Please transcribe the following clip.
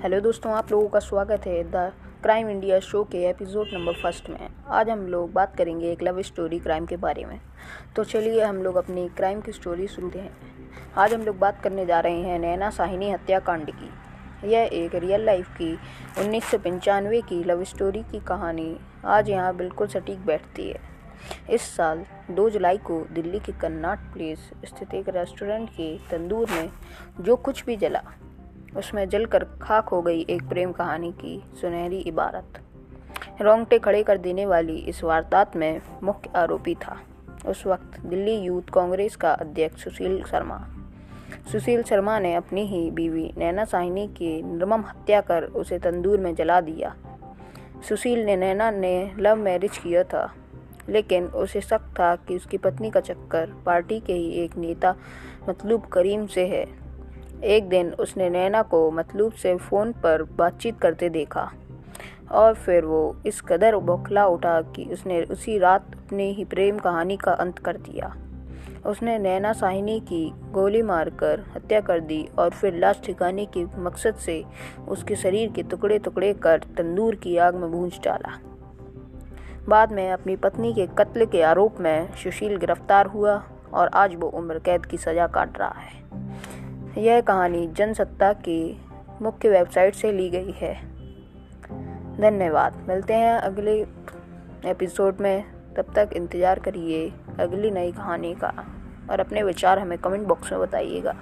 Hello दोस्तों, आप लोगों का स्वागत है द क्राइम इंडिया शो के एपिसोड नंबर फ़र्स्ट में। आज हम लोग बात करेंगे एक लव स्टोरी क्राइम के बारे में। तो चलिए हम लोग अपनी क्राइम की स्टोरी सुनते हैं। आज हम लोग बात करने जा रहे हैं नैना साहिनी हत्याकांड की। यह एक रियल लाइफ की उन्नीस सौ पंचानवे की लव स्टोरी की कहानी आज यहाँ बिल्कुल सटीक बैठती है। इस साल 2 जुलाई को दिल्ली के कन्नाट प्लेस स्थित एक रेस्टोरेंट के तंदूर में जो कुछ भी जला उसमें जलकर खाक हो गई एक प्रेम कहानी की सुनहरी इबारत। रोंगटे खड़े कर देने वाली इस वारदात में मुख्य आरोपी था। उस वक्त दिल्ली यूथ कांग्रेस का अध्यक्ष सुशील शर्मा। सुशील शर्मा ने अपनी ही बीवी नैना साहिनी की निर्मम हत्या कर उसे तंदूर में जला दिया। सुशील ने नैना ने लव मैरिज किया था, लेकिन उसे शक था कि उसकी पत्नी का चक्कर पार्टी के ही एक नेता मतलूब करीम से है। एक दिन उसने नैना को मतलूब से फ़ोन पर बातचीत करते देखा और फिर वो इस कदर बौखला उठा कि उसने उसी रात अपनी ही प्रेम कहानी का अंत कर दिया। उसने नैना साहिनी की गोली मारकर हत्या कर दी और फिर लाश ठिकाने के मकसद से उसके शरीर के टुकड़े टुकड़े कर तंदूर की आग में भूंज डाला। बाद में अपनी पत्नी के कत्ल के आरोप में सुशील गिरफ़्तार हुआ और आज वो उम्र कैद की सज़ा काट रहा है। यह कहानी जनसत्ता की मुख्य वेबसाइट से ली गई है। धन्यवाद। मिलते हैं अगले एपिसोड में। तब तक इंतज़ार करिए अगली नई कहानी का और अपने विचार हमें कमेंट बॉक्स में बताइएगा।